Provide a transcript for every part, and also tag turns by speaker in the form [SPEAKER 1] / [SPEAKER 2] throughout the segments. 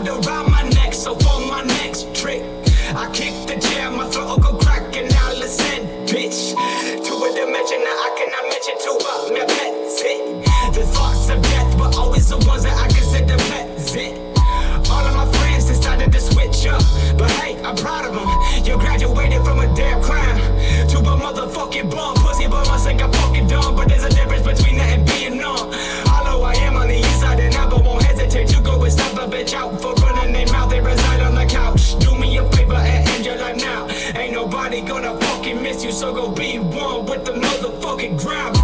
[SPEAKER 1] Around my neck, so for my next trick, I kick the chair, my throat will go cracking, I'll listen, bitch. To a dimension that I cannot mention to but my pets it. The thoughts of death were always the ones that I consider pleasant. All of my friends decided to switch up, but hey, I'm proud of them. You graduated from a damn crime to a motherfucking bum. Pussy but I think I'm fucking dumb, but there's a difference between that and being numb. Although I am on the east side and never won't hesitate to go and stop a bitch out so go be one with the motherfucking grind,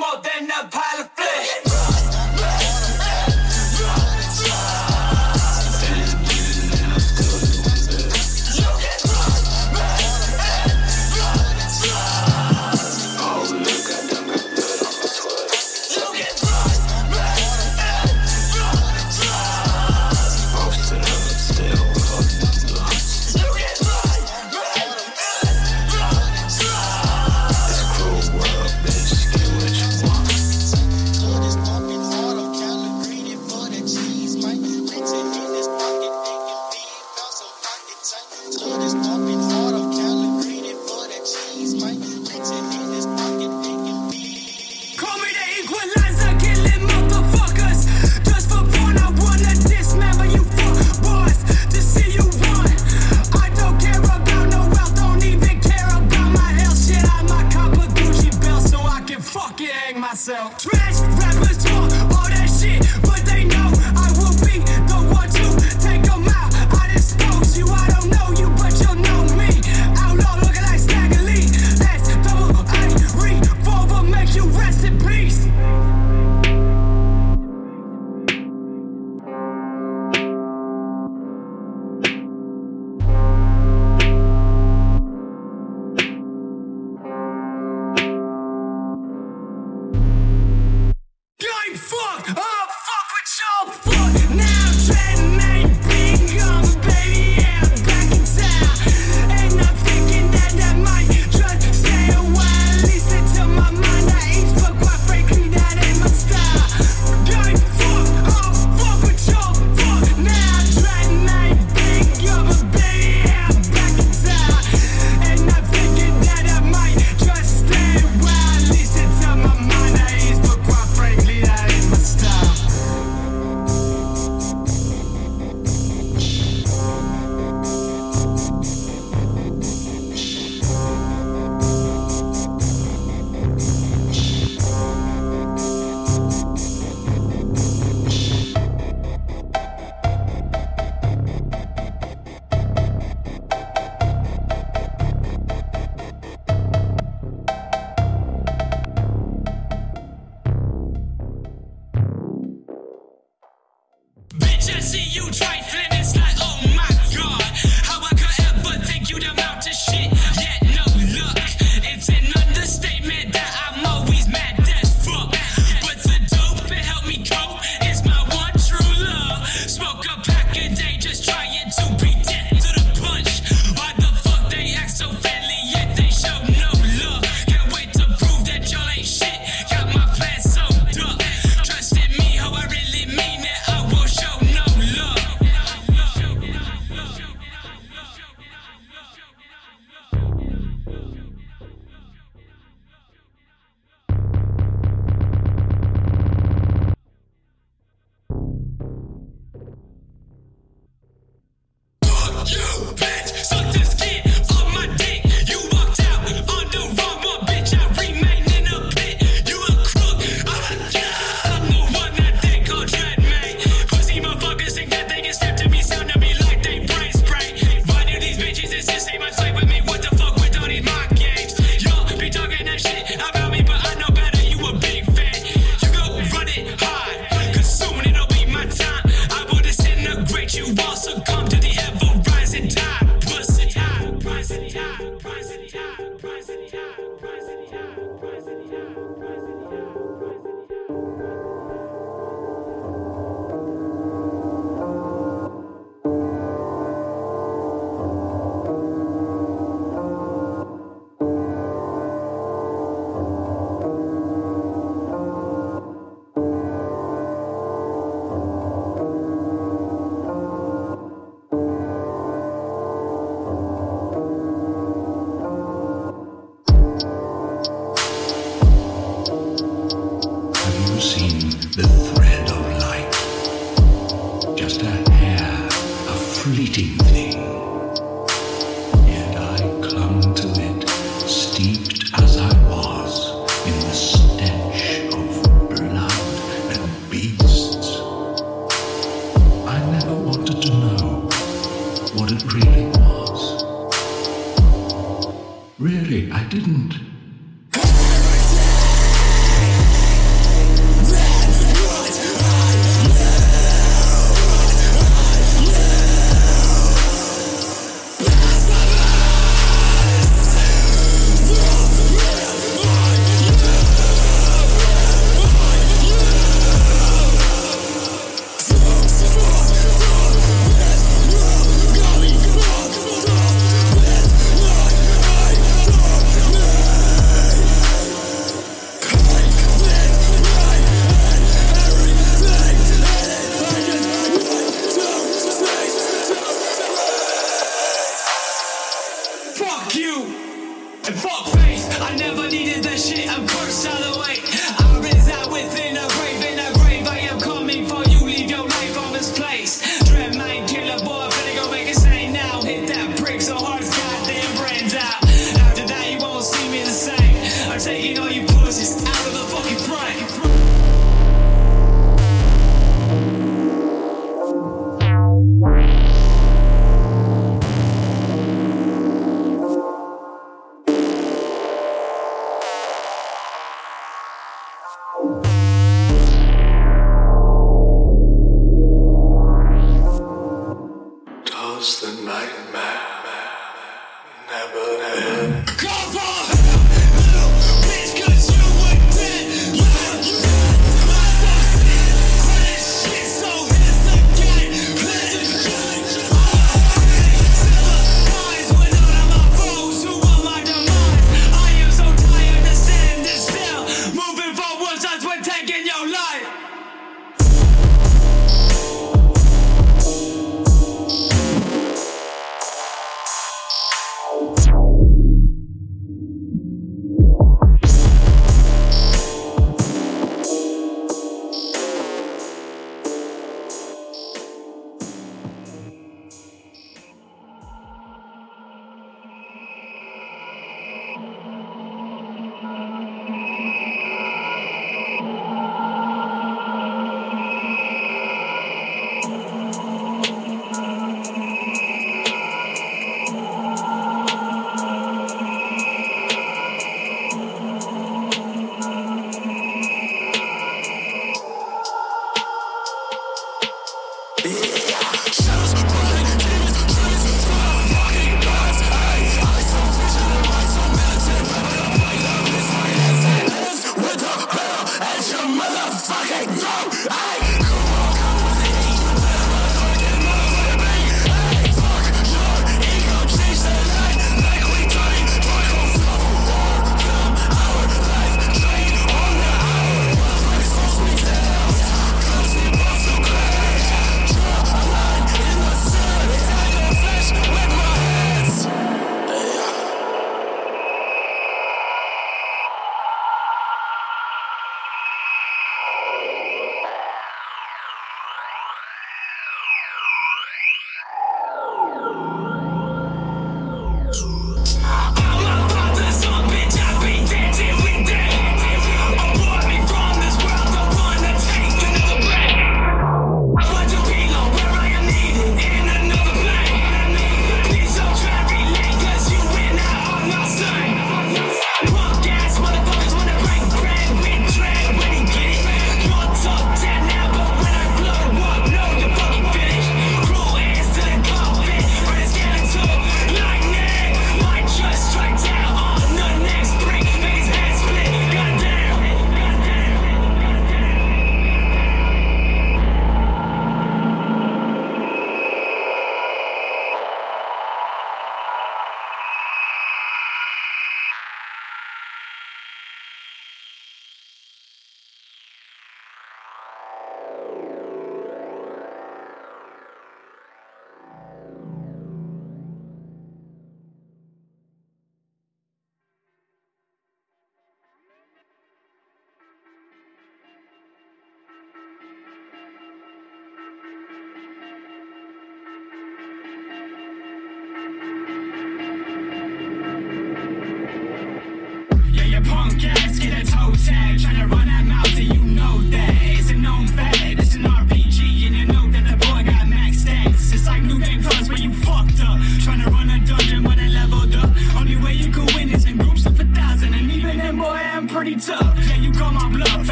[SPEAKER 1] more than a pile of flesh. I didn't. never, never.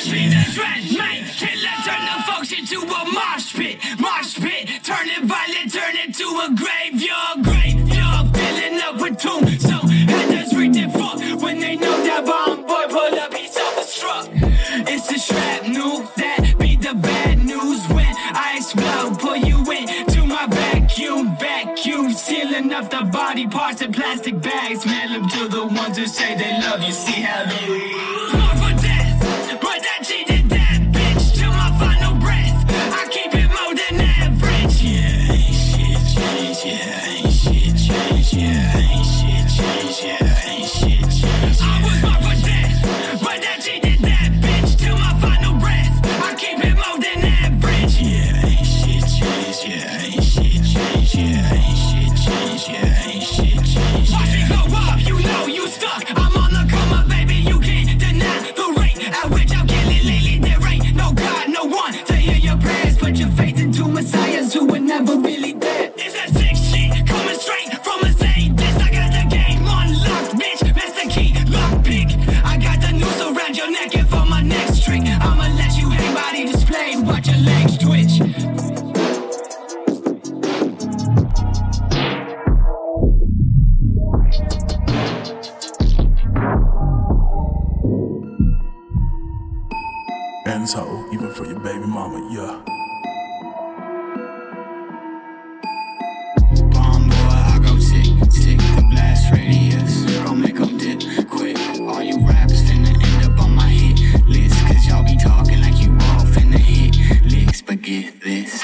[SPEAKER 1] This be the trend, mate. Killer turn the function to a mosh pit, mosh pit. Turn it violent, turn it to a graveyard, graveyard. Filling up with tombstone. Headers read their fuck when they know that bomb boy pull up, he's self-destruct. It's the shrapnel that be the bad news when I explode, pull you into my vacuum, vacuum, sealing up the body parts in plastic bags. Mail them to the ones who say they love you. See how they.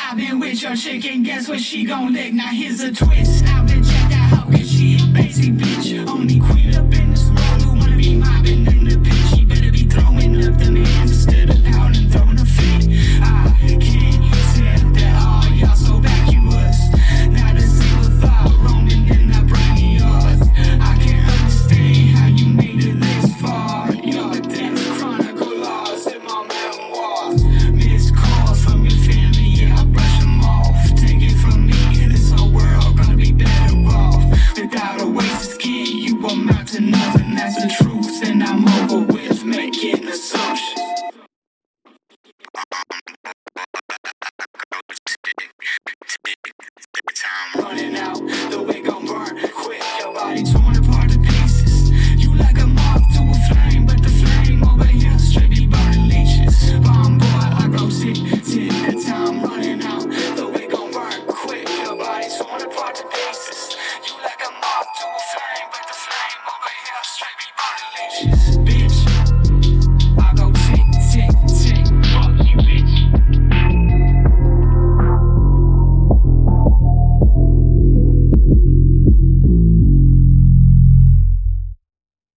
[SPEAKER 1] I've been with your chick and guess what she gon' lick. Now here's a twist. I've been out. How she basic bitch? Only queen up in this world who wanna be mobbing in the. She better be throwing up the man instead of pounding throwing